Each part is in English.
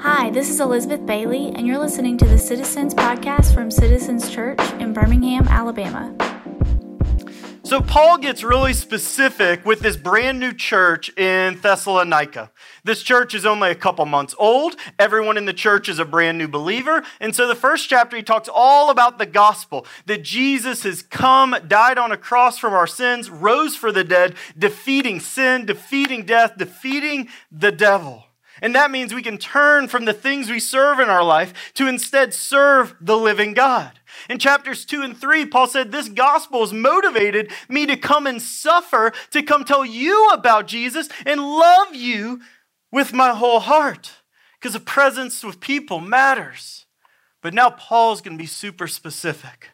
Hi, this is Elizabeth Bailey, and you're listening to the Citizens Podcast from Citizens Church in Birmingham, Alabama. So, Paul gets really specific with this brand new church in Thessalonica. This church is only a couple months old. Everyone in the church is a brand new believer. And so, the first chapter, he talks all about the gospel that Jesus has come, died on a cross from our sins, rose for the dead, defeating sin, defeating death, defeating the devil. And that means we can turn from the things we serve in our life to instead serve the living God. In chapters 2 and 3, Paul said, This gospel has motivated me to come and suffer, to come tell you about Jesus and love you with my whole heart. Because the presence with people matters. But now Paul's going to be super specific.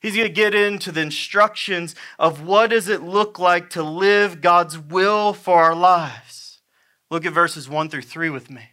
He's going to get into the instructions of what does it look like to live God's will for our lives. Look at verses 1 through 3 with me.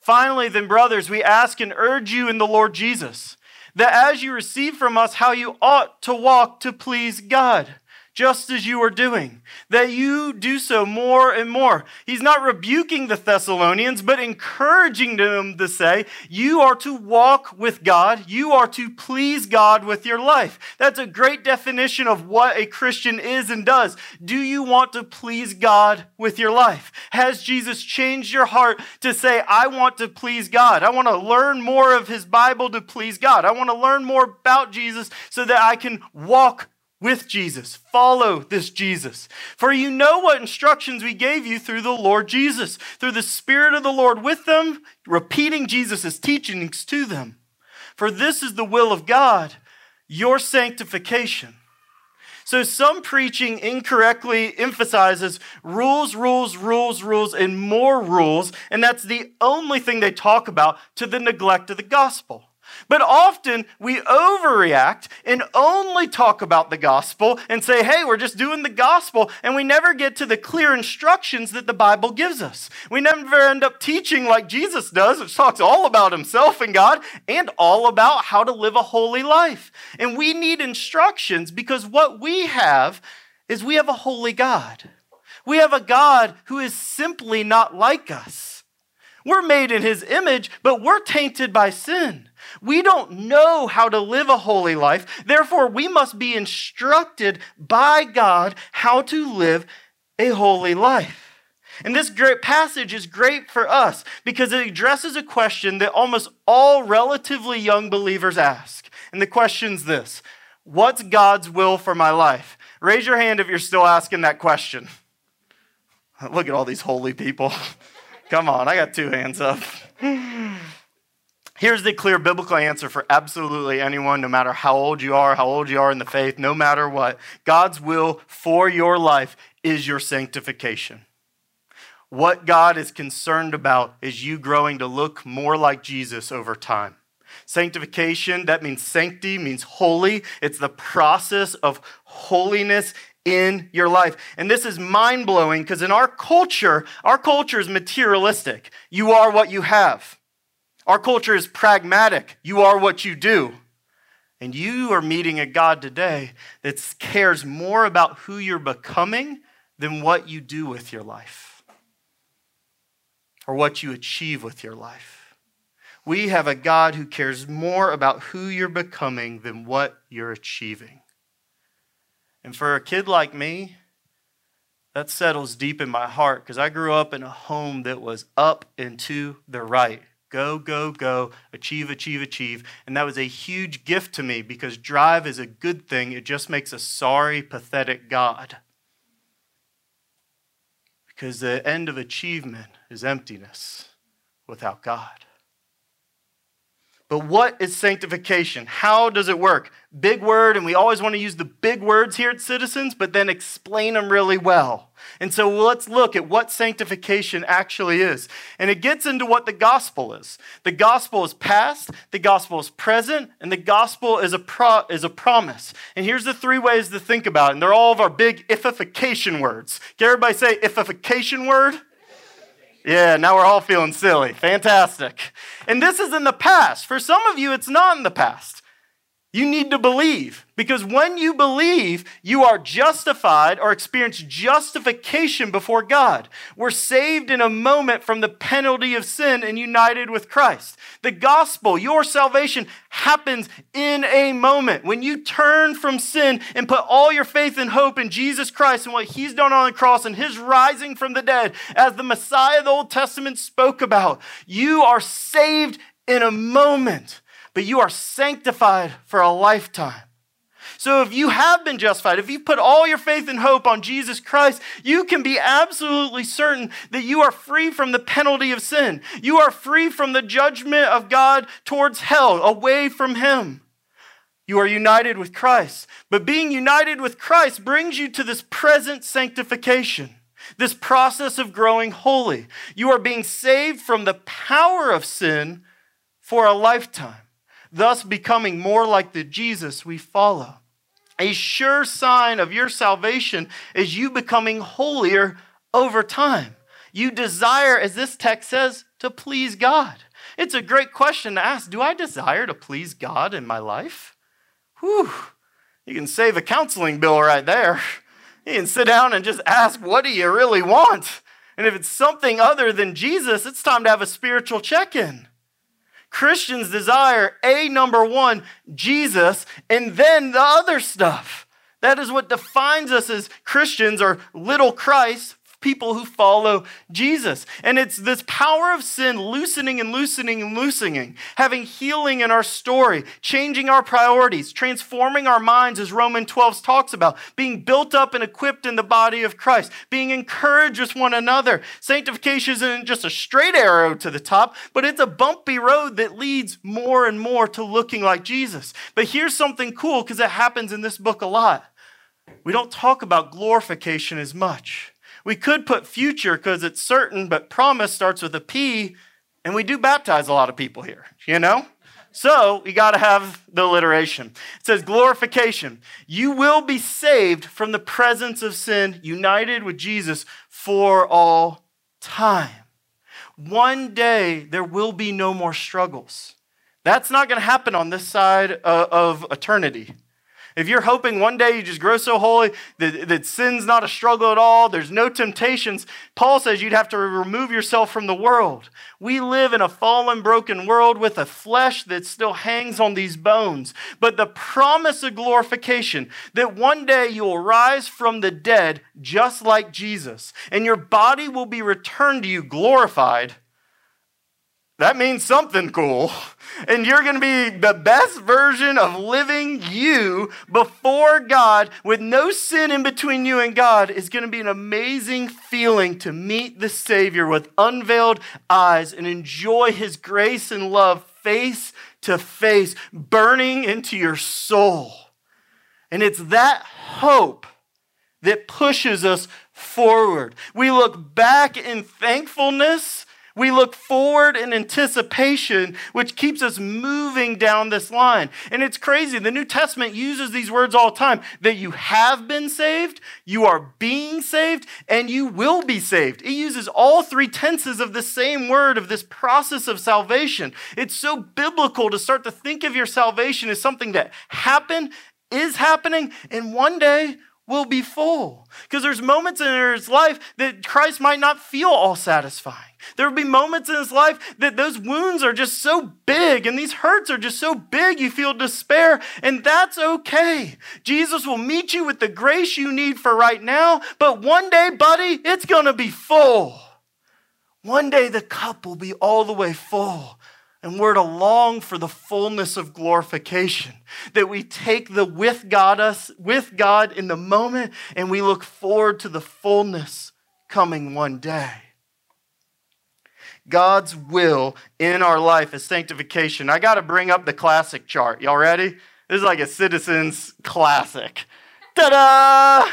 Finally, then, brothers, we ask and urge you in the Lord Jesus that as you receive from us how you ought to walk to please God just as you are doing, that you do so more and more. He's not rebuking the Thessalonians, but encouraging them to say, You are to walk with God, you are to please God with your life. That's a great definition of what a Christian is and does. Do you want to please God with your life? Has Jesus changed your heart to say, I want to please God? I want to learn more of His Bible to please God. I want to learn more about Jesus so that I can walk with Jesus. Follow this Jesus. For you know what instructions we gave you through the Lord Jesus, through the Spirit of the Lord with them, repeating Jesus' teachings to them. For this is the will of God, your sanctification. So, some preaching incorrectly emphasizes rules, rules, rules, rules, and more rules, and that's the only thing they talk about to the neglect of the gospel. But often we overreact and only talk about the gospel and say, hey, we're just doing the gospel, and we never get to the clear instructions that the Bible gives us. We never end up teaching like Jesus does, which talks all about himself and God and all about how to live a holy life. And we need instructions because what we have is we have a holy God. We have a God who is simply not like us. We're made in his image, but we're tainted by sin. We don't know how to live a holy life. Therefore, we must be instructed by God how to live a holy life. And this great passage is great for us because it addresses a question that almost all relatively young believers ask. And the question's this What's God's will for my life? Raise your hand if you're still asking that question. Look at all these holy people. Come on, I got two hands up. Here's the clear biblical answer for absolutely anyone, no matter how old you are, how old you are in the faith, no matter what. God's will for your life is your sanctification. What God is concerned about is you growing to look more like Jesus over time. Sanctification, that means sanctity, means holy. It's the process of holiness in your life. And this is mind blowing because in our culture, our culture is materialistic. You are what you have. Our culture is pragmatic. You are what you do. And you are meeting a God today that cares more about who you're becoming than what you do with your life or what you achieve with your life. We have a God who cares more about who you're becoming than what you're achieving. And for a kid like me, that settles deep in my heart because I grew up in a home that was up and to the right. Go, go, go, achieve, achieve, achieve. And that was a huge gift to me because drive is a good thing. It just makes a sorry, pathetic God. Because the end of achievement is emptiness without God. But what is sanctification? How does it work? Big word, and we always want to use the big words here at Citizens, but then explain them really well. And so let's look at what sanctification actually is. And it gets into what the gospel is. The gospel is past, the gospel is present, and the gospel is a, pro- is a promise. And here's the three ways to think about it. And they're all of our big ifification words. Can everybody say ifification word? Yeah, now we're all feeling silly. Fantastic. And this is in the past. For some of you, it's not in the past. You need to believe because when you believe, you are justified or experience justification before God. We're saved in a moment from the penalty of sin and united with Christ. The gospel, your salvation, happens in a moment. When you turn from sin and put all your faith and hope in Jesus Christ and what he's done on the cross and his rising from the dead, as the Messiah the Old Testament spoke about, you are saved in a moment but you are sanctified for a lifetime. So if you have been justified, if you've put all your faith and hope on Jesus Christ, you can be absolutely certain that you are free from the penalty of sin. You are free from the judgment of God towards hell, away from Him. You are united with Christ. But being united with Christ brings you to this present sanctification, this process of growing holy. You are being saved from the power of sin for a lifetime thus becoming more like the Jesus we follow. A sure sign of your salvation is you becoming holier over time. You desire, as this text says, to please God. It's a great question to ask. Do I desire to please God in my life? Whew. You can save a counseling bill right there. You can sit down and just ask, what do you really want? And if it's something other than Jesus, it's time to have a spiritual check in. Christians desire a number one, Jesus, and then the other stuff. That is what defines us as Christians or little Christ people who follow Jesus. And it's this power of sin loosening and loosening and loosening, having healing in our story, changing our priorities, transforming our minds, as Roman 12 talks about, being built up and equipped in the body of Christ, being encouraged with one another. Sanctification isn't just a straight arrow to the top, but it's a bumpy road that leads more and more to looking like Jesus. But here's something cool because it happens in this book a lot. We don't talk about glorification as much. We could put future because it's certain, but promise starts with a P, and we do baptize a lot of people here, you know? So you got to have the alliteration. It says glorification. You will be saved from the presence of sin, united with Jesus for all time. One day there will be no more struggles. That's not going to happen on this side of eternity. If you're hoping one day you just grow so holy that, that sin's not a struggle at all, there's no temptations, Paul says you'd have to remove yourself from the world. We live in a fallen, broken world with a flesh that still hangs on these bones. But the promise of glorification that one day you will rise from the dead just like Jesus, and your body will be returned to you glorified that means something cool. And you're going to be the best version of living you before God with no sin in between you and God is going to be an amazing feeling to meet the Savior with unveiled eyes and enjoy His grace and love face to face, burning into your soul. And it's that hope that pushes us forward. We look back in thankfulness we look forward in anticipation, which keeps us moving down this line. And it's crazy. The New Testament uses these words all the time that you have been saved, you are being saved, and you will be saved. It uses all three tenses of the same word of this process of salvation. It's so biblical to start to think of your salvation as something that happened, is happening, and one day will be full. Because there's moments in his life that Christ might not feel all satisfying. There will be moments in his life that those wounds are just so big and these hurts are just so big you feel despair, and that's okay. Jesus will meet you with the grace you need for right now, but one day, buddy, it's going to be full. One day the cup will be all the way full. And we're to long for the fullness of glorification. That we take the with God us with God in the moment and we look forward to the fullness coming one day. God's will in our life is sanctification. I got to bring up the classic chart. Y'all ready? This is like a citizen's classic. Ta da!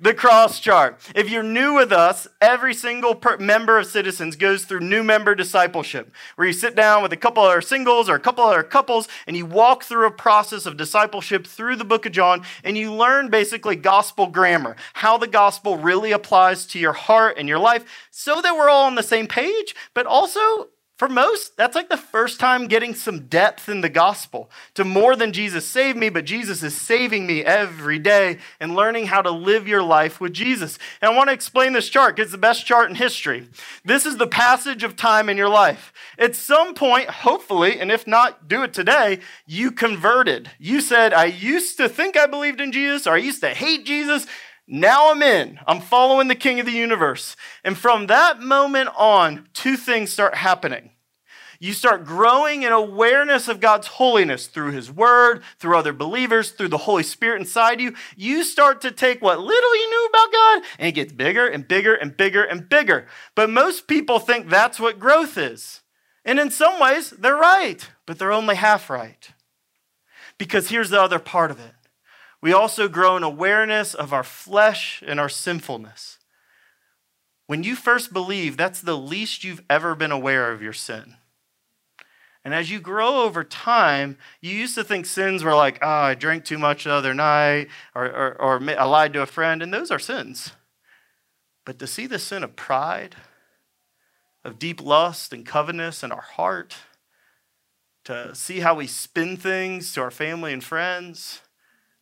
The cross chart. If you're new with us, every single per- member of Citizens goes through new member discipleship, where you sit down with a couple other singles or a couple of other couples and you walk through a process of discipleship through the book of John and you learn basically gospel grammar, how the gospel really applies to your heart and your life, so that we're all on the same page, but also For most, that's like the first time getting some depth in the gospel to more than Jesus saved me, but Jesus is saving me every day and learning how to live your life with Jesus. And I want to explain this chart because it's the best chart in history. This is the passage of time in your life. At some point, hopefully, and if not, do it today, you converted. You said, I used to think I believed in Jesus, or I used to hate Jesus. Now I'm in. I'm following the King of the universe. And from that moment on, two things start happening. You start growing in awareness of God's holiness through His Word, through other believers, through the Holy Spirit inside you. You start to take what little you knew about God, and it gets bigger and bigger and bigger and bigger. But most people think that's what growth is. And in some ways, they're right, but they're only half right. Because here's the other part of it we also grow in awareness of our flesh and our sinfulness. When you first believe, that's the least you've ever been aware of your sin. And as you grow over time, you used to think sins were like, oh, I drank too much the other night, or, or, or I lied to a friend, and those are sins. But to see the sin of pride, of deep lust and covetousness in our heart, to see how we spin things to our family and friends,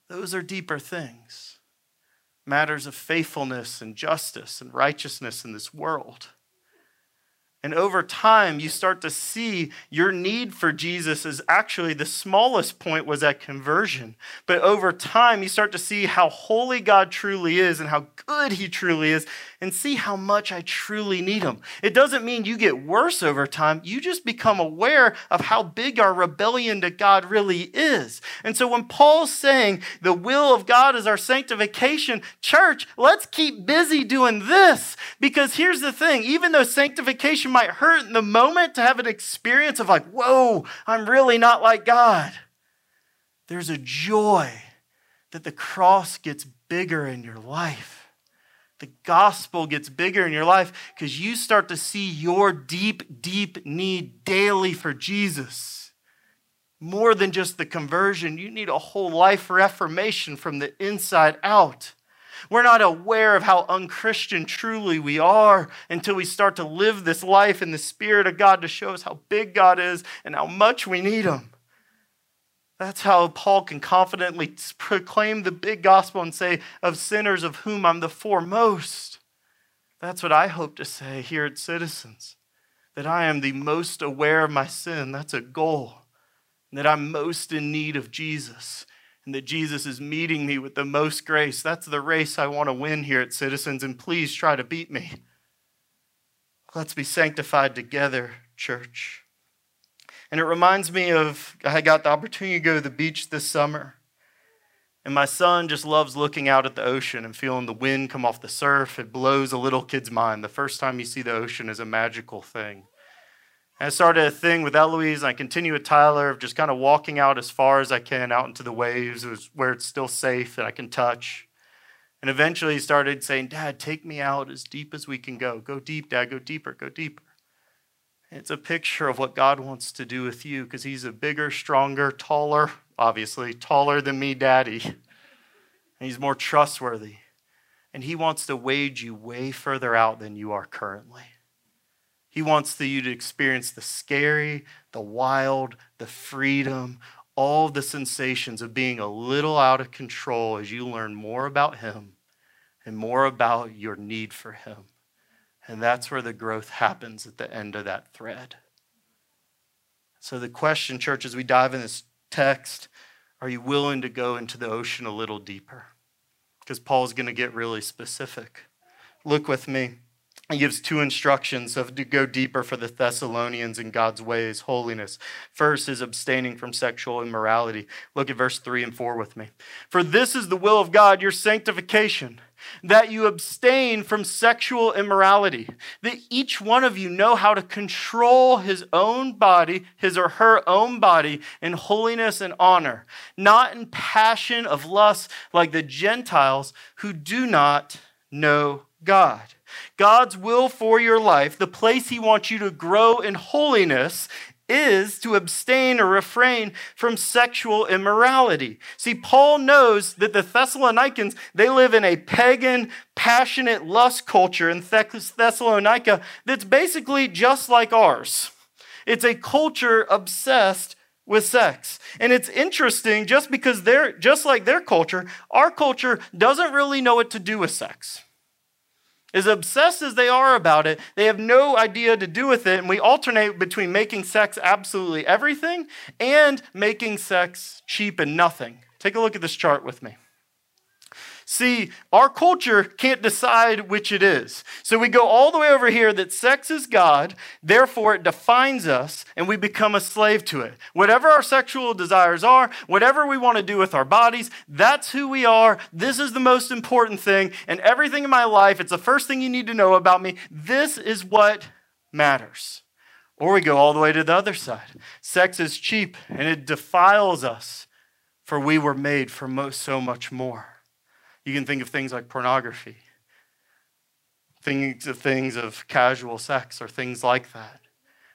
those are deeper things. Matters of faithfulness and justice and righteousness in this world. And over time, you start to see your need for Jesus is actually the smallest point was at conversion. But over time, you start to see how holy God truly is and how good he truly is and see how much I truly need him. It doesn't mean you get worse over time. You just become aware of how big our rebellion to God really is. And so when Paul's saying the will of God is our sanctification, church, let's keep busy doing this because here's the thing even though sanctification might hurt in the moment to have an experience of like, whoa, I'm really not like God, there's a joy that the cross gets bigger in your life the gospel gets bigger in your life because you start to see your deep, deep need daily for Jesus. More than just the conversion, you need a whole life reformation from the inside out. We're not aware of how unchristian truly we are until we start to live this life in the Spirit of God to show us how big God is and how much we need Him. That's how Paul can confidently proclaim the big gospel and say, Of sinners of whom I'm the foremost. That's what I hope to say here at Citizens that I am the most aware of my sin. That's a goal. That I'm most in need of Jesus. And that Jesus is meeting me with the most grace. That's the race I want to win here at Citizens. And please try to beat me. Let's be sanctified together, church. And it reminds me of I got the opportunity to go to the beach this summer. And my son just loves looking out at the ocean and feeling the wind come off the surf. It blows a little kid's mind. The first time you see the ocean is a magical thing. And I started a thing with Eloise, and I continue with Tyler of just kind of walking out as far as I can out into the waves where it's still safe and I can touch. And eventually he started saying, Dad, take me out as deep as we can go. Go deep, Dad, go deeper, go deeper. It's a picture of what God wants to do with you because He's a bigger, stronger, taller, obviously, taller than me, Daddy. And He's more trustworthy. And He wants to wade you way further out than you are currently. He wants you to experience the scary, the wild, the freedom, all the sensations of being a little out of control as you learn more about Him and more about your need for Him. And that's where the growth happens at the end of that thread. So, the question, church, as we dive in this text, are you willing to go into the ocean a little deeper? Because Paul's going to get really specific. Look with me. He gives two instructions of to go deeper for the Thessalonians in God's ways, holiness. First is abstaining from sexual immorality. Look at verse 3 and 4 with me. For this is the will of God, your sanctification that you abstain from sexual immorality, that each one of you know how to control his own body, his or her own body, in holiness and honor, not in passion of lust like the Gentiles who do not know God. God's will for your life, the place He wants you to grow in holiness, is to abstain or refrain from sexual immorality. See, Paul knows that the Thessalonians, they live in a pagan, passionate lust culture in Thessalonica that's basically just like ours. It's a culture obsessed with sex. And it's interesting just because they're just like their culture, our culture doesn't really know what to do with sex. As obsessed as they are about it, they have no idea to do with it. And we alternate between making sex absolutely everything and making sex cheap and nothing. Take a look at this chart with me. See, our culture can't decide which it is. So we go all the way over here that sex is God, therefore it defines us, and we become a slave to it. Whatever our sexual desires are, whatever we want to do with our bodies, that's who we are. This is the most important thing. And everything in my life, it's the first thing you need to know about me. This is what matters. Or we go all the way to the other side. Sex is cheap and it defiles us, for we were made for so much more. You can think of things like pornography, things of things of casual sex or things like that.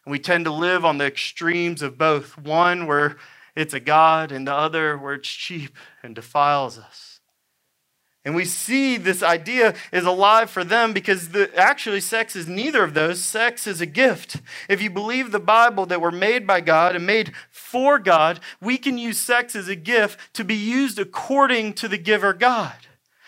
And we tend to live on the extremes of both one where it's a God, and the other where it's cheap and defiles us. And we see this idea is alive for them because the, actually sex is neither of those. Sex is a gift. If you believe the Bible that we're made by God and made for God, we can use sex as a gift to be used according to the giver God.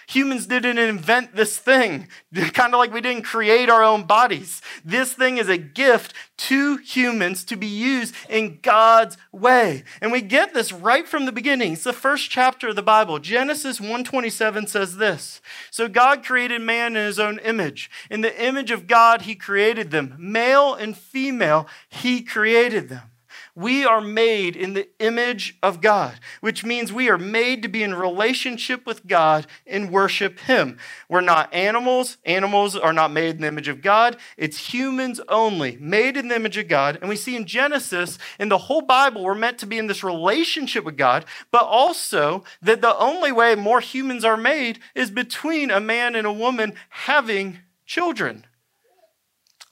Humans didn't invent this thing, kind of like we didn't create our own bodies. This thing is a gift to humans to be used in God's way. And we get this right from the beginning. It's the first chapter of the Bible. Genesis 1:27 says this. So God created man in his own image. In the image of God he created them. Male and female he created them. We are made in the image of God, which means we are made to be in relationship with God and worship Him. We're not animals. Animals are not made in the image of God. It's humans only, made in the image of God. And we see in Genesis, in the whole Bible, we're meant to be in this relationship with God, but also that the only way more humans are made is between a man and a woman having children.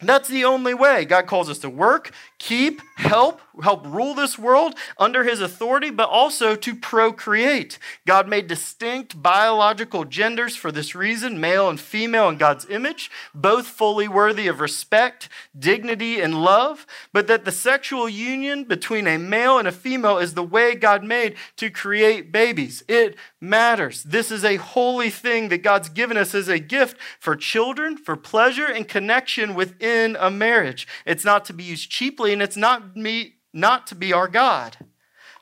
That's the only way. God calls us to work, keep, help, help rule this world under his authority, but also to procreate. God made distinct biological genders for this reason, male and female in God's image, both fully worthy of respect, dignity, and love, but that the sexual union between a male and a female is the way God made to create babies. It matters. This is a holy thing that God's given us as a gift for children, for pleasure and connection within a marriage. It's not to be used cheaply and it's not, me, not to be our God,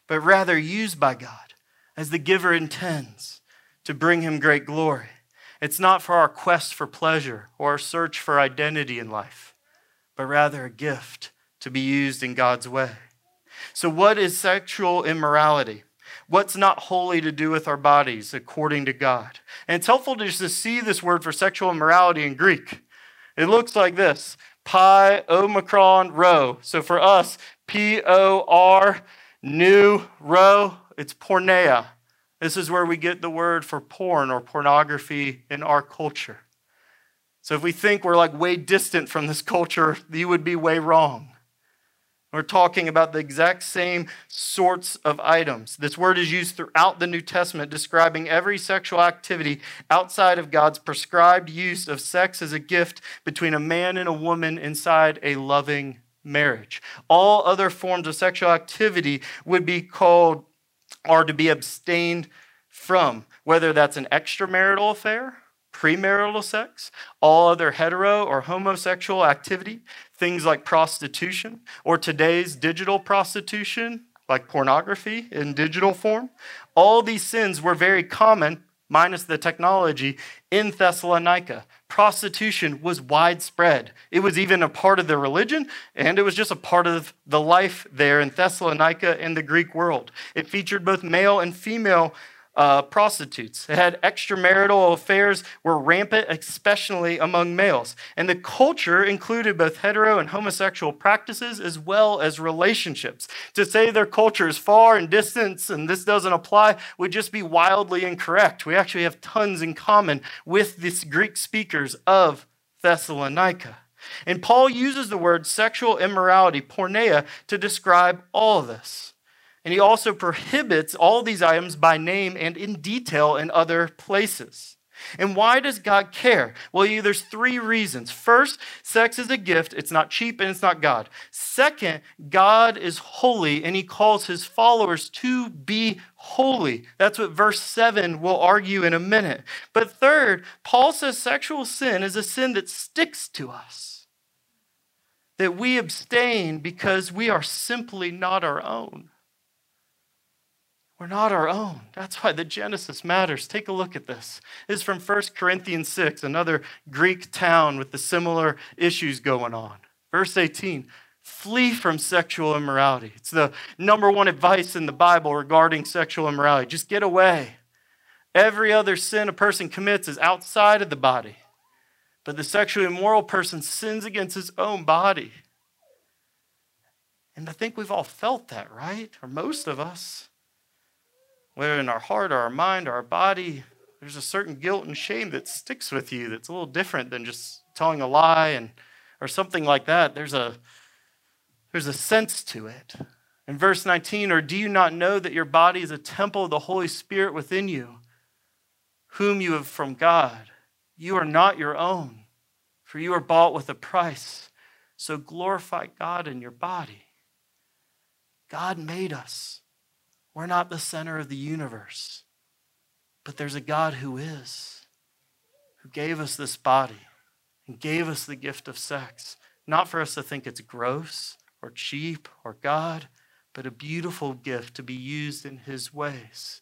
but rather used by God as the giver intends to bring him great glory. It's not for our quest for pleasure or our search for identity in life, but rather a gift to be used in God's way. So, what is sexual immorality? what's not holy to do with our bodies according to God. And it's helpful just to see this word for sexual immorality in Greek. It looks like this pi omicron rho. So for us, P O R nu rho, it's porneia. This is where we get the word for porn or pornography in our culture. So if we think we're like way distant from this culture, you would be way wrong. We're talking about the exact same sorts of items. This word is used throughout the New Testament, describing every sexual activity outside of God's prescribed use of sex as a gift between a man and a woman inside a loving marriage. All other forms of sexual activity would be called or to be abstained from, whether that's an extramarital affair premarital sex, all other hetero or homosexual activity, things like prostitution, or today's digital prostitution, like pornography in digital form. All these sins were very common, minus the technology, in Thessalonica. Prostitution was widespread. It was even a part of their religion, and it was just a part of the life there in Thessalonica in the Greek world. It featured both male and female uh, prostitutes. It had extramarital affairs were rampant, especially among males. And the culture included both hetero and homosexual practices as well as relationships. To say their culture is far and distance and this doesn't apply would just be wildly incorrect. We actually have tons in common with these Greek speakers of Thessalonica. And Paul uses the word sexual immorality, porneia, to describe all this. And he also prohibits all these items by name and in detail in other places. And why does God care? Well, there's three reasons. First, sex is a gift, it's not cheap and it's not God. Second, God is holy and he calls his followers to be holy. That's what verse 7 will argue in a minute. But third, Paul says sexual sin is a sin that sticks to us, that we abstain because we are simply not our own. We're not our own. That's why the Genesis matters. Take a look at this. This is from 1 Corinthians 6, another Greek town with the similar issues going on. Verse 18 Flee from sexual immorality. It's the number one advice in the Bible regarding sexual immorality. Just get away. Every other sin a person commits is outside of the body. But the sexually immoral person sins against his own body. And I think we've all felt that, right? Or most of us whether in our heart or our mind or our body, there's a certain guilt and shame that sticks with you that's a little different than just telling a lie and or something like that. There's a there's a sense to it. In verse 19, or do you not know that your body is a temple of the Holy Spirit within you, whom you have from God? You are not your own, for you are bought with a price. So glorify God in your body. God made us. We're not the center of the universe, but there's a God who is, who gave us this body and gave us the gift of sex, not for us to think it's gross or cheap or God, but a beautiful gift to be used in His ways.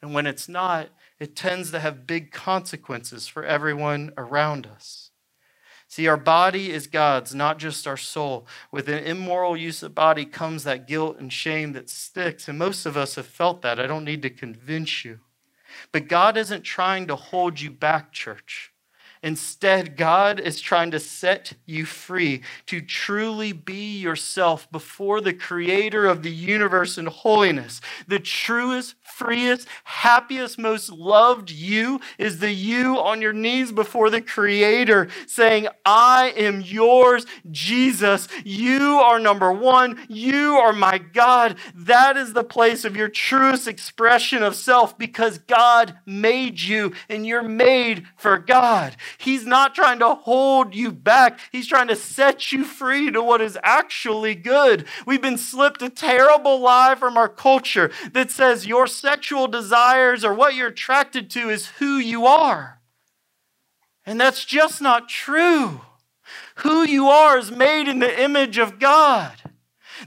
And when it's not, it tends to have big consequences for everyone around us. See, our body is God's, not just our soul. With an immoral use of body comes that guilt and shame that sticks. And most of us have felt that. I don't need to convince you. But God isn't trying to hold you back, church. Instead, God is trying to set you free to truly be yourself before the creator of the universe in holiness. The truest, freest, happiest, most loved you is the you on your knees before the creator saying, I am yours, Jesus. You are number one. You are my God. That is the place of your truest expression of self because God made you and you're made for God. He's not trying to hold you back, He's trying to set you free to what is actually good. We've been slipped a terrible lie from our culture that says your sexual desires or what you're attracted to is who you are. And that's just not true. Who you are is made in the image of God.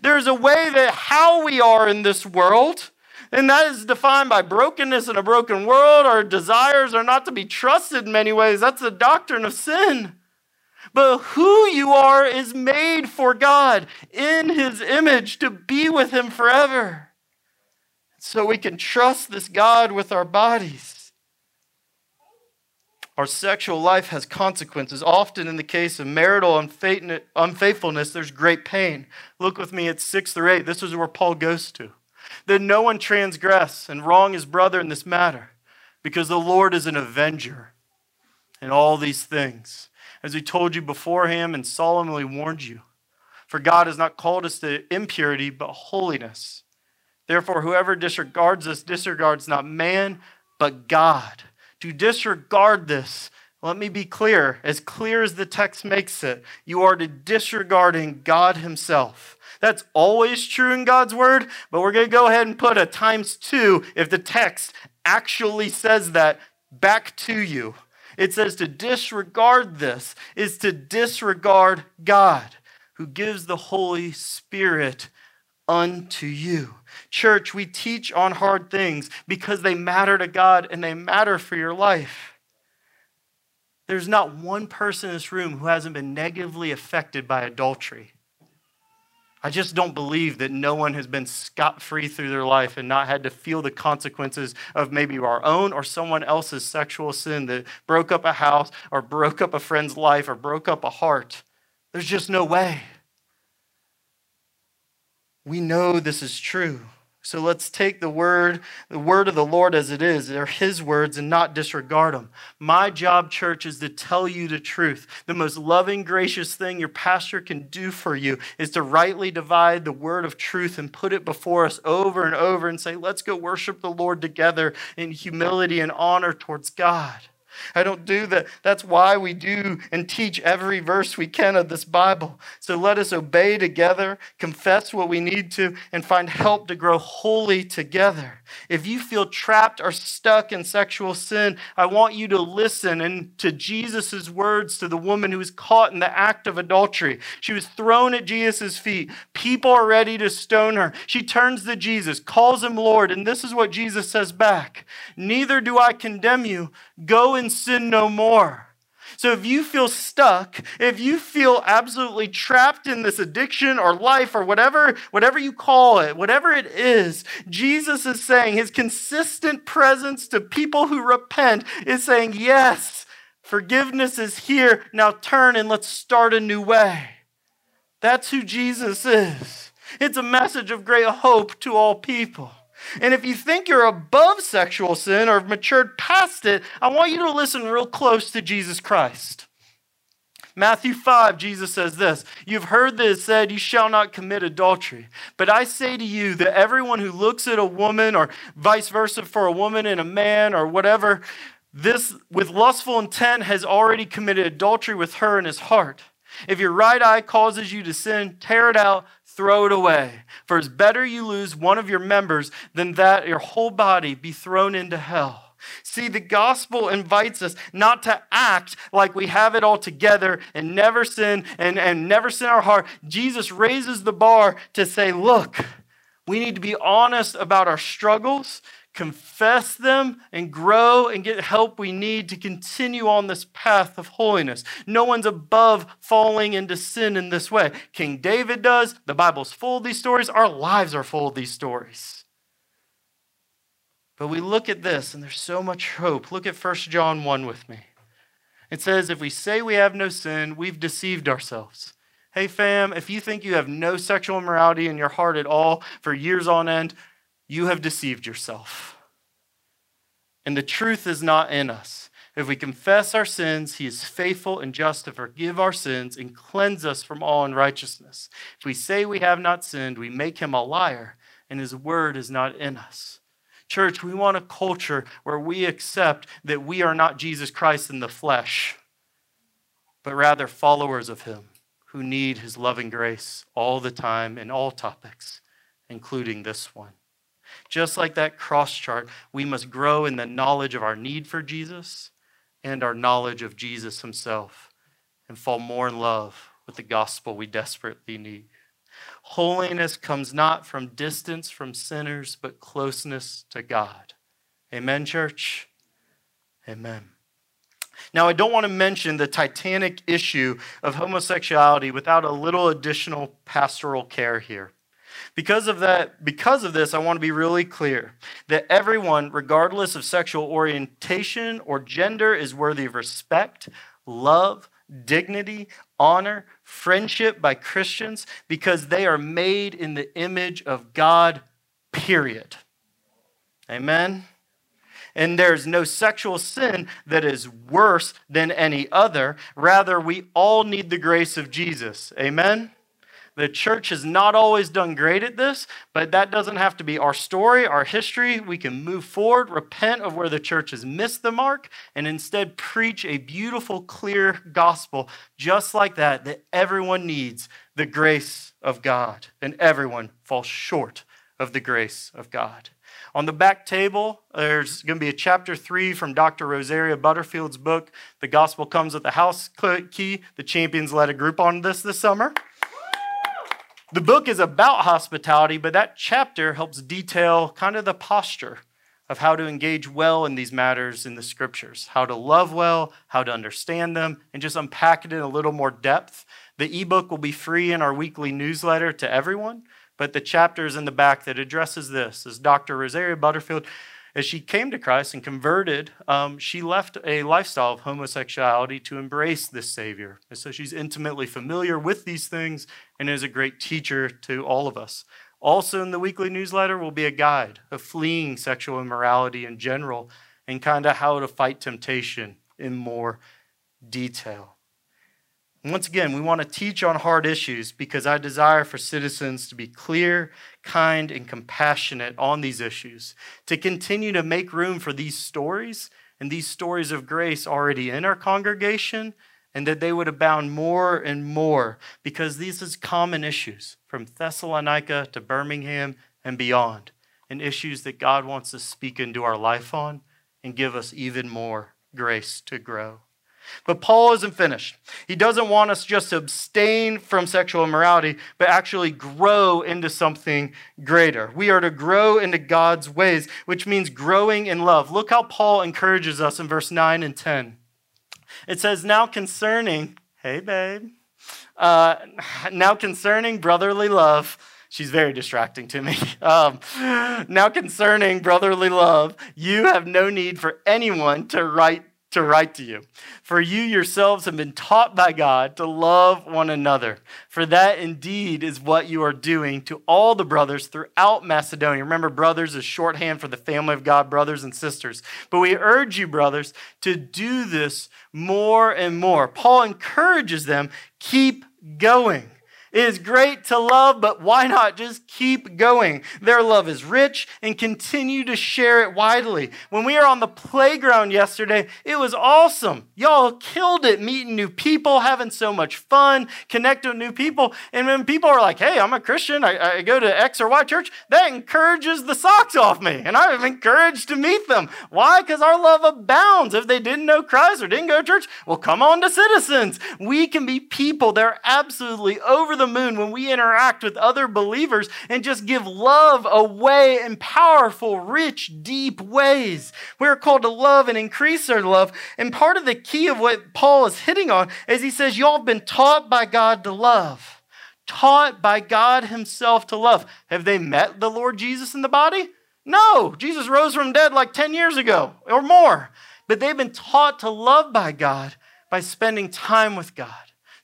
There's a way that how we are in this world and that is defined by brokenness in a broken world. Our desires are not to be trusted in many ways. That's the doctrine of sin. But who you are is made for God in His image to be with Him forever. So we can trust this God with our bodies. Our sexual life has consequences. Often, in the case of marital unfaithfulness, there's great pain. Look with me at 6 through 8. This is where Paul goes to that no one transgress and wrong his brother in this matter, because the Lord is an avenger in all these things. As we told you beforehand and solemnly warned you, for God has not called us to impurity, but holiness. Therefore, whoever disregards this disregards not man, but God. To disregard this, let me be clear, as clear as the text makes it, you are to disregarding God Himself. That's always true in God's word, but we're going to go ahead and put a times two if the text actually says that back to you. It says to disregard this is to disregard God who gives the Holy Spirit unto you. Church, we teach on hard things because they matter to God and they matter for your life. There's not one person in this room who hasn't been negatively affected by adultery. I just don't believe that no one has been scot free through their life and not had to feel the consequences of maybe our own or someone else's sexual sin that broke up a house or broke up a friend's life or broke up a heart. There's just no way. We know this is true. So let's take the word, the word of the Lord as it is. They're his words and not disregard them. My job, church, is to tell you the truth. The most loving, gracious thing your pastor can do for you is to rightly divide the word of truth and put it before us over and over and say, let's go worship the Lord together in humility and honor towards God. I don't do that. That's why we do and teach every verse we can of this Bible. So let us obey together, confess what we need to, and find help to grow holy together. If you feel trapped or stuck in sexual sin, I want you to listen and to Jesus' words to the woman who was caught in the act of adultery. She was thrown at Jesus' feet. People are ready to stone her. She turns to Jesus, calls him Lord, and this is what Jesus says back Neither do I condemn you. Go and sin no more. So if you feel stuck, if you feel absolutely trapped in this addiction or life or whatever, whatever you call it, whatever it is, Jesus is saying his consistent presence to people who repent is saying, yes, forgiveness is here. Now turn and let's start a new way. That's who Jesus is. It's a message of great hope to all people. And if you think you're above sexual sin or have matured past it, I want you to listen real close to Jesus Christ. Matthew 5, Jesus says this You've heard that it said, You shall not commit adultery. But I say to you that everyone who looks at a woman, or vice versa for a woman and a man, or whatever, this with lustful intent has already committed adultery with her in his heart. If your right eye causes you to sin, tear it out, throw it away. For it's better you lose one of your members than that your whole body be thrown into hell. See, the gospel invites us not to act like we have it all together and never sin and, and never sin our heart. Jesus raises the bar to say, look, we need to be honest about our struggles confess them and grow and get help we need to continue on this path of holiness. No one's above falling into sin in this way. King David does. The Bible's full of these stories. Our lives are full of these stories. But we look at this and there's so much hope. Look at 1 John 1 with me. It says, If we say we have no sin, we've deceived ourselves. Hey, fam, if you think you have no sexual immorality in your heart at all for years on end, you have deceived yourself. And the truth is not in us. If we confess our sins, he is faithful and just to forgive our sins and cleanse us from all unrighteousness. If we say we have not sinned, we make him a liar, and his word is not in us. Church, we want a culture where we accept that we are not Jesus Christ in the flesh, but rather followers of him who need his loving grace all the time in all topics, including this one. Just like that cross chart, we must grow in the knowledge of our need for Jesus and our knowledge of Jesus himself and fall more in love with the gospel we desperately need. Holiness comes not from distance from sinners, but closeness to God. Amen, church? Amen. Now, I don't want to mention the titanic issue of homosexuality without a little additional pastoral care here. Because of that, because of this, I want to be really clear that everyone, regardless of sexual orientation or gender, is worthy of respect, love, dignity, honor, friendship by Christians because they are made in the image of God, period. Amen. And there's no sexual sin that is worse than any other. Rather, we all need the grace of Jesus. Amen. The church has not always done great at this, but that doesn't have to be our story, our history. We can move forward, repent of where the church has missed the mark, and instead preach a beautiful, clear gospel just like that, that everyone needs the grace of God, and everyone falls short of the grace of God. On the back table, there's going to be a chapter three from Dr. Rosaria Butterfield's book, The Gospel Comes with the House Key. The champions led a group on this this summer. The book is about hospitality, but that chapter helps detail kind of the posture of how to engage well in these matters in the scriptures, how to love well, how to understand them, and just unpack it in a little more depth. The ebook will be free in our weekly newsletter to everyone, but the chapters in the back that addresses this is Dr. Rosaria Butterfield as she came to Christ and converted, um, she left a lifestyle of homosexuality to embrace this Savior. And so she's intimately familiar with these things and is a great teacher to all of us. Also, in the weekly newsletter will be a guide of fleeing sexual immorality in general and kind of how to fight temptation in more detail. Once again, we want to teach on hard issues because I desire for citizens to be clear, kind, and compassionate on these issues, to continue to make room for these stories and these stories of grace already in our congregation, and that they would abound more and more because these is common issues from Thessalonica to Birmingham and beyond, and issues that God wants to speak into our life on and give us even more grace to grow. But Paul isn't finished. He doesn't want us just to abstain from sexual immorality, but actually grow into something greater. We are to grow into God's ways, which means growing in love. Look how Paul encourages us in verse 9 and 10. It says, Now concerning, hey, babe, uh, now concerning brotherly love, She's very distracting to me. Um, now, concerning brotherly love, you have no need for anyone to write to write to you. For you yourselves have been taught by God to love one another. For that indeed is what you are doing to all the brothers throughout Macedonia. Remember, brothers is shorthand for the family of God, brothers and sisters. But we urge you, brothers, to do this more and more. Paul encourages them keep going. It is great to love, but why not just keep going? Their love is rich and continue to share it widely. When we were on the playground yesterday, it was awesome. Y'all killed it meeting new people, having so much fun, connecting with new people. And when people are like, hey, I'm a Christian, I, I go to X or Y church, that encourages the socks off me. And I'm encouraged to meet them. Why? Because our love abounds. If they didn't know Christ or didn't go to church, well, come on to citizens. We can be people that are absolutely over the the moon when we interact with other believers and just give love away in powerful, rich, deep ways. We're called to love and increase our love. And part of the key of what Paul is hitting on is he says, Y'all have been taught by God to love. Taught by God Himself to love. Have they met the Lord Jesus in the body? No. Jesus rose from dead like 10 years ago or more. But they've been taught to love by God by spending time with God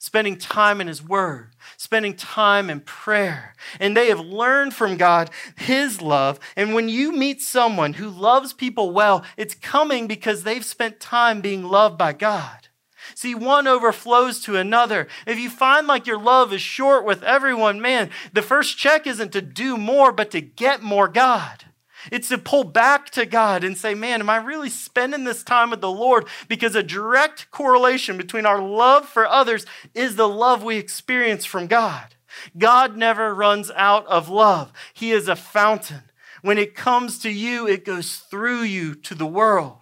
spending time in His Word, spending time in prayer. And they have learned from God His love. And when you meet someone who loves people well, it's coming because they've spent time being loved by God. See, one overflows to another. If you find like your love is short with everyone, man, the first check isn't to do more, but to get more God. It's to pull back to God and say, man, am I really spending this time with the Lord? Because a direct correlation between our love for others is the love we experience from God. God never runs out of love, He is a fountain. When it comes to you, it goes through you to the world.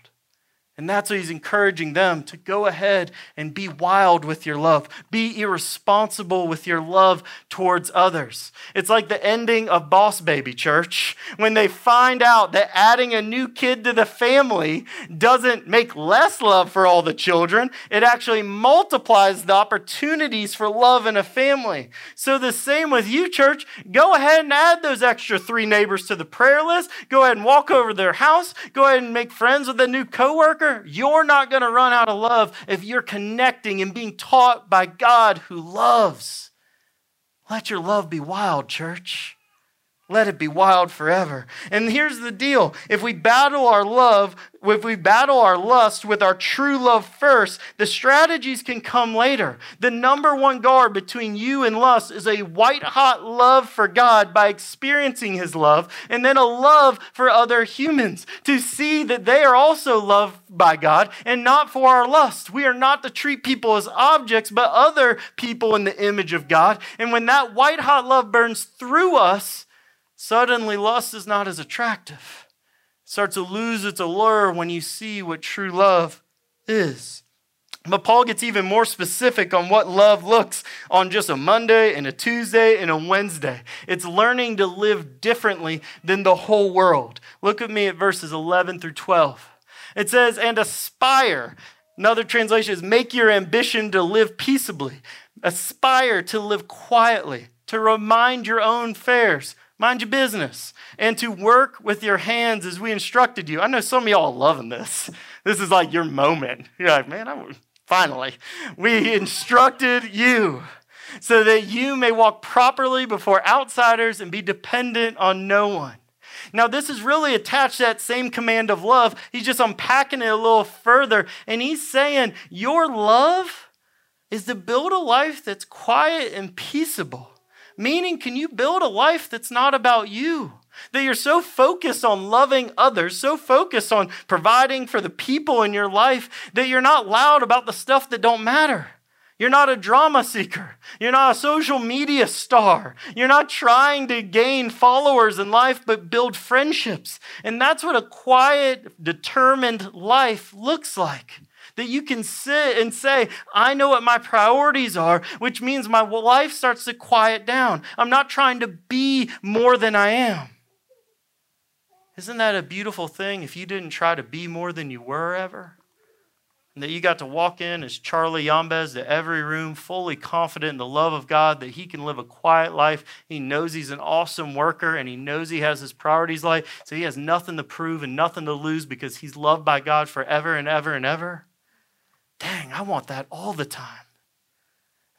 And that's what he's encouraging them to go ahead and be wild with your love, be irresponsible with your love towards others. It's like the ending of Boss Baby Church when they find out that adding a new kid to the family doesn't make less love for all the children, it actually multiplies the opportunities for love in a family. So, the same with you, church. Go ahead and add those extra three neighbors to the prayer list. Go ahead and walk over their house. Go ahead and make friends with a new coworker you're not going to run out of love if you're connecting and being taught by God who loves. Let your love be wild, church. Let it be wild forever. And here's the deal if we battle our love, if we battle our lust with our true love first, the strategies can come later. The number one guard between you and lust is a white hot love for God by experiencing his love, and then a love for other humans to see that they are also loved by God and not for our lust. We are not to treat people as objects, but other people in the image of God. And when that white hot love burns through us, Suddenly, lust is not as attractive. It starts to lose its allure when you see what true love is. But Paul gets even more specific on what love looks on just a Monday and a Tuesday and a Wednesday. It's learning to live differently than the whole world. Look at me at verses 11 through 12. It says, And aspire. Another translation is make your ambition to live peaceably. Aspire to live quietly, to remind your own affairs Mind your business and to work with your hands as we instructed you. I know some of y'all are loving this. This is like your moment. You're like, man, I'm, finally, we instructed you so that you may walk properly before outsiders and be dependent on no one. Now, this is really attached to that same command of love. He's just unpacking it a little further, and he's saying, Your love is to build a life that's quiet and peaceable Meaning, can you build a life that's not about you? That you're so focused on loving others, so focused on providing for the people in your life, that you're not loud about the stuff that don't matter. You're not a drama seeker. You're not a social media star. You're not trying to gain followers in life, but build friendships. And that's what a quiet, determined life looks like. That you can sit and say, I know what my priorities are, which means my life starts to quiet down. I'm not trying to be more than I am. Isn't that a beautiful thing if you didn't try to be more than you were ever? And that you got to walk in as Charlie Yambez to every room, fully confident in the love of God, that he can live a quiet life. He knows he's an awesome worker and he knows he has his priorities life. So he has nothing to prove and nothing to lose because he's loved by God forever and ever and ever. Dang, I want that all the time.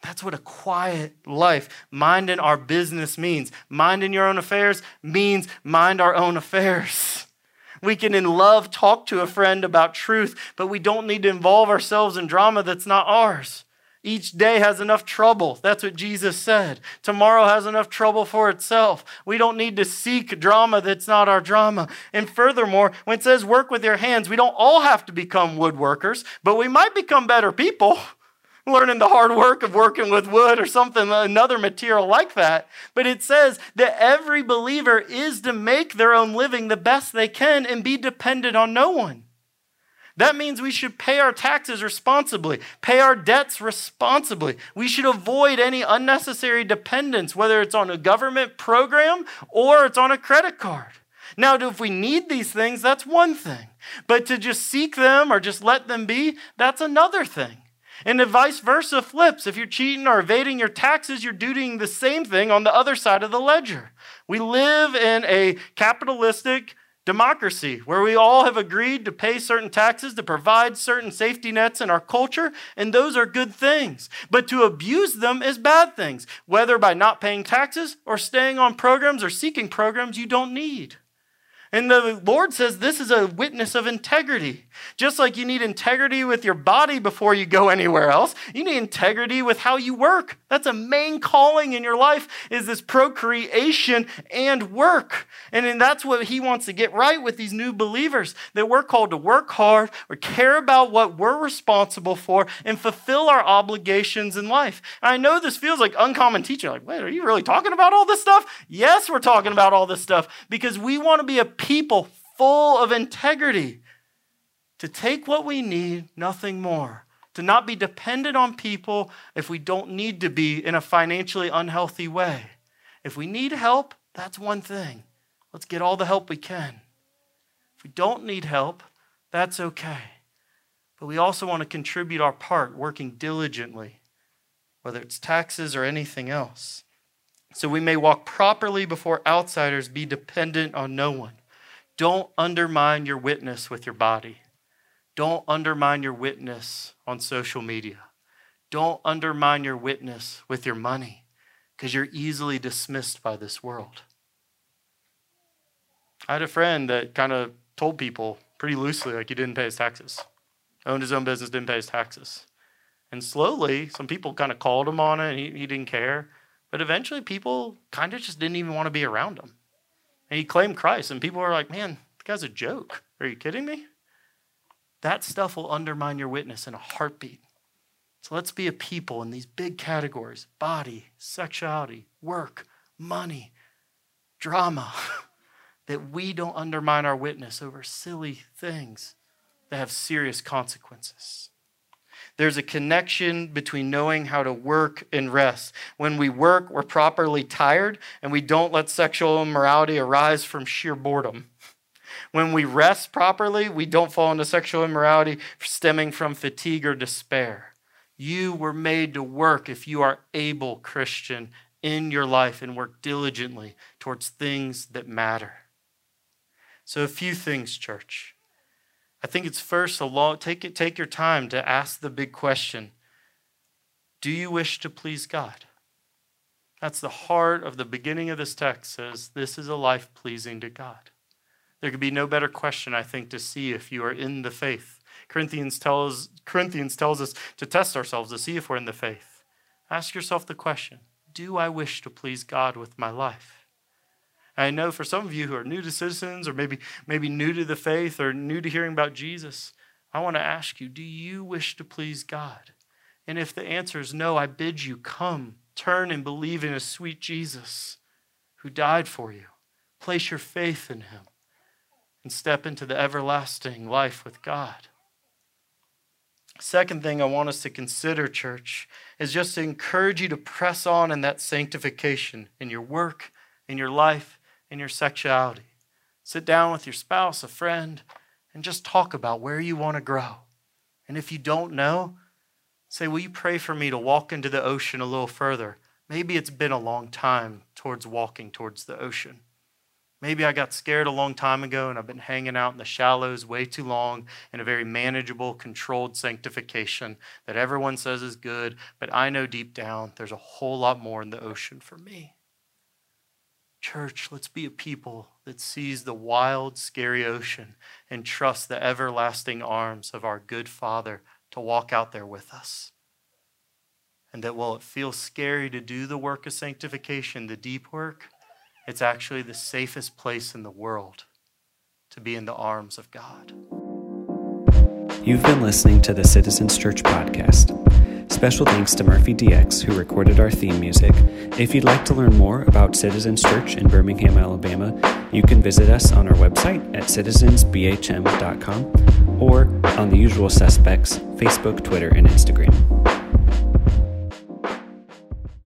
That's what a quiet life, minding our business means. Minding your own affairs means mind our own affairs. We can, in love, talk to a friend about truth, but we don't need to involve ourselves in drama that's not ours. Each day has enough trouble. That's what Jesus said. Tomorrow has enough trouble for itself. We don't need to seek drama that's not our drama. And furthermore, when it says work with your hands, we don't all have to become woodworkers, but we might become better people learning the hard work of working with wood or something, another material like that. But it says that every believer is to make their own living the best they can and be dependent on no one. That means we should pay our taxes responsibly, pay our debts responsibly. We should avoid any unnecessary dependence, whether it's on a government program or it's on a credit card. Now, if we need these things, that's one thing. But to just seek them or just let them be, that's another thing. And the vice versa flips. If you're cheating or evading your taxes, you're doing the same thing on the other side of the ledger. We live in a capitalistic democracy where we all have agreed to pay certain taxes to provide certain safety nets in our culture, and those are good things. But to abuse them is bad things, whether by not paying taxes or staying on programs or seeking programs you don't need. And the Lord says this is a witness of integrity. Just like you need integrity with your body before you go anywhere else, you need integrity with how you work. That's a main calling in your life is this procreation and work. And that's what he wants to get right with these new believers that we're called to work hard or care about what we're responsible for and fulfill our obligations in life. And I know this feels like uncommon teaching. Like, wait, are you really talking about all this stuff? Yes, we're talking about all this stuff because we want to be a people full of integrity to take what we need, nothing more. To not be dependent on people if we don't need to be in a financially unhealthy way. If we need help, that's one thing. Let's get all the help we can. If we don't need help, that's okay. But we also want to contribute our part, working diligently, whether it's taxes or anything else. So we may walk properly before outsiders, be dependent on no one. Don't undermine your witness with your body. Don't undermine your witness on social media. Don't undermine your witness with your money because you're easily dismissed by this world. I had a friend that kind of told people pretty loosely, like he didn't pay his taxes, owned his own business, didn't pay his taxes. And slowly, some people kind of called him on it, and he, he didn't care. But eventually, people kind of just didn't even want to be around him. And he claimed Christ, and people were like, man, the guy's a joke. Are you kidding me? That stuff will undermine your witness in a heartbeat. So let's be a people in these big categories body, sexuality, work, money, drama that we don't undermine our witness over silly things that have serious consequences. There's a connection between knowing how to work and rest. When we work, we're properly tired and we don't let sexual immorality arise from sheer boredom. When we rest properly, we don't fall into sexual immorality stemming from fatigue or despair. You were made to work if you are able, Christian, in your life and work diligently towards things that matter. So, a few things, church. I think it's first a long, take it, take your time to ask the big question Do you wish to please God? That's the heart of the beginning of this text says this is a life pleasing to God. There could be no better question, I think, to see if you are in the faith. Corinthians tells, Corinthians tells us to test ourselves to see if we're in the faith. Ask yourself the question Do I wish to please God with my life? I know for some of you who are new to citizens or maybe, maybe new to the faith or new to hearing about Jesus, I want to ask you do you wish to please God? And if the answer is no, I bid you come, turn and believe in a sweet Jesus who died for you. Place your faith in him and step into the everlasting life with God. Second thing I want us to consider, church, is just to encourage you to press on in that sanctification in your work, in your life, in your sexuality. Sit down with your spouse, a friend, and just talk about where you want to grow. And if you don't know, say, Will you pray for me to walk into the ocean a little further? Maybe it's been a long time towards walking towards the ocean. Maybe I got scared a long time ago and I've been hanging out in the shallows way too long in a very manageable, controlled sanctification that everyone says is good, but I know deep down there's a whole lot more in the ocean for me. Church, let's be a people that sees the wild, scary ocean and trust the everlasting arms of our good Father to walk out there with us. And that while it feels scary to do the work of sanctification, the deep work, it's actually the safest place in the world to be in the arms of God. You've been listening to the Citizens Church podcast. Special thanks to Murphy DX, who recorded our theme music. If you'd like to learn more about Citizens Church in Birmingham, Alabama, you can visit us on our website at citizensbhm.com or on the usual suspects Facebook, Twitter, and Instagram.